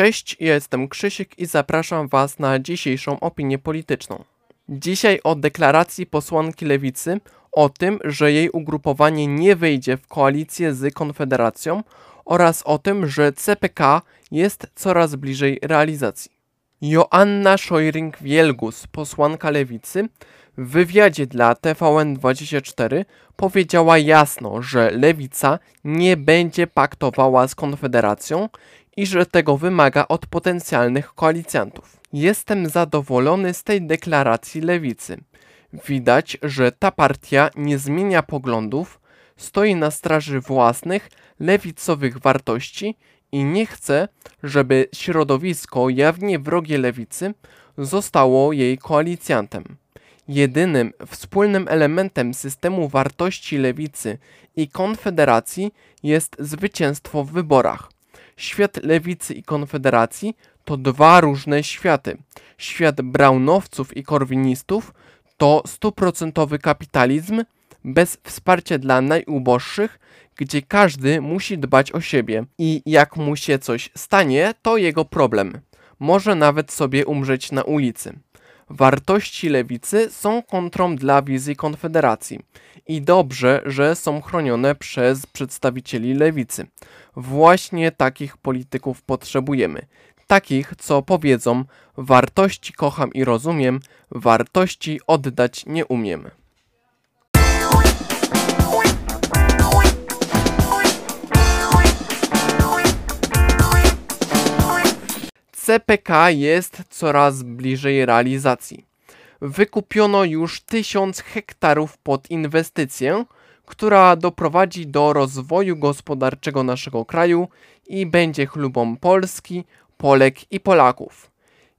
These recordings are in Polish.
Cześć, jestem Krzysiek i zapraszam Was na dzisiejszą opinię polityczną. Dzisiaj o deklaracji posłanki Lewicy o tym, że jej ugrupowanie nie wyjdzie w koalicję z Konfederacją oraz o tym, że CPK jest coraz bliżej realizacji. Joanna Szojring-Wielgus, posłanka Lewicy, w wywiadzie dla TVN24 powiedziała jasno, że Lewica nie będzie paktowała z Konfederacją i że tego wymaga od potencjalnych koalicjantów. Jestem zadowolony z tej deklaracji Lewicy. Widać, że ta partia nie zmienia poglądów, stoi na straży własnych, lewicowych wartości i nie chce, żeby środowisko jawnie wrogie lewicy zostało jej koalicjantem. Jedynym wspólnym elementem systemu wartości lewicy i konfederacji jest zwycięstwo w wyborach. Świat lewicy i konfederacji to dwa różne światy. Świat braunowców i korwinistów to stuprocentowy kapitalizm bez wsparcia dla najuboższych, gdzie każdy musi dbać o siebie i jak mu się coś stanie, to jego problem. Może nawet sobie umrzeć na ulicy. Wartości lewicy są kontrą dla wizji Konfederacji i dobrze, że są chronione przez przedstawicieli lewicy. Właśnie takich polityków potrzebujemy. Takich, co powiedzą: wartości kocham i rozumiem, wartości oddać nie umiem. CPK jest coraz bliżej realizacji. Wykupiono już 1000 hektarów pod inwestycję, która doprowadzi do rozwoju gospodarczego naszego kraju i będzie chlubą Polski, Polek i Polaków.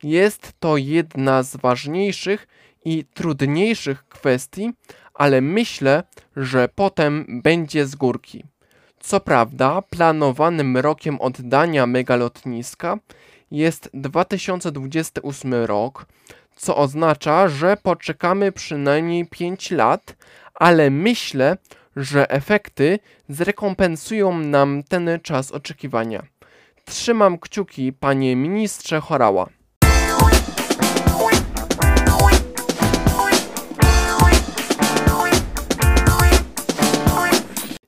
Jest to jedna z ważniejszych i trudniejszych kwestii, ale myślę, że potem będzie z górki. Co prawda, planowanym rokiem oddania megalotniska jest 2028 rok, co oznacza, że poczekamy przynajmniej 5 lat, ale myślę, że efekty zrekompensują nam ten czas oczekiwania. Trzymam kciuki, panie ministrze Chorała.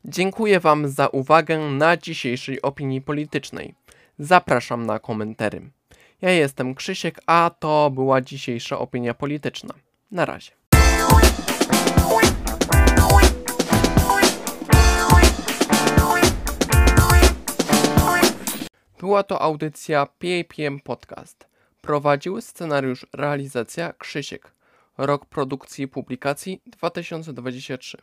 Dziękuję Wam za uwagę na dzisiejszej opinii politycznej. Zapraszam na komentary. Ja jestem Krzysiek, a to była dzisiejsza opinia polityczna. Na razie. Była to audycja PAPM Podcast. Prowadził scenariusz realizacja Krzysiek. Rok produkcji i publikacji 2023.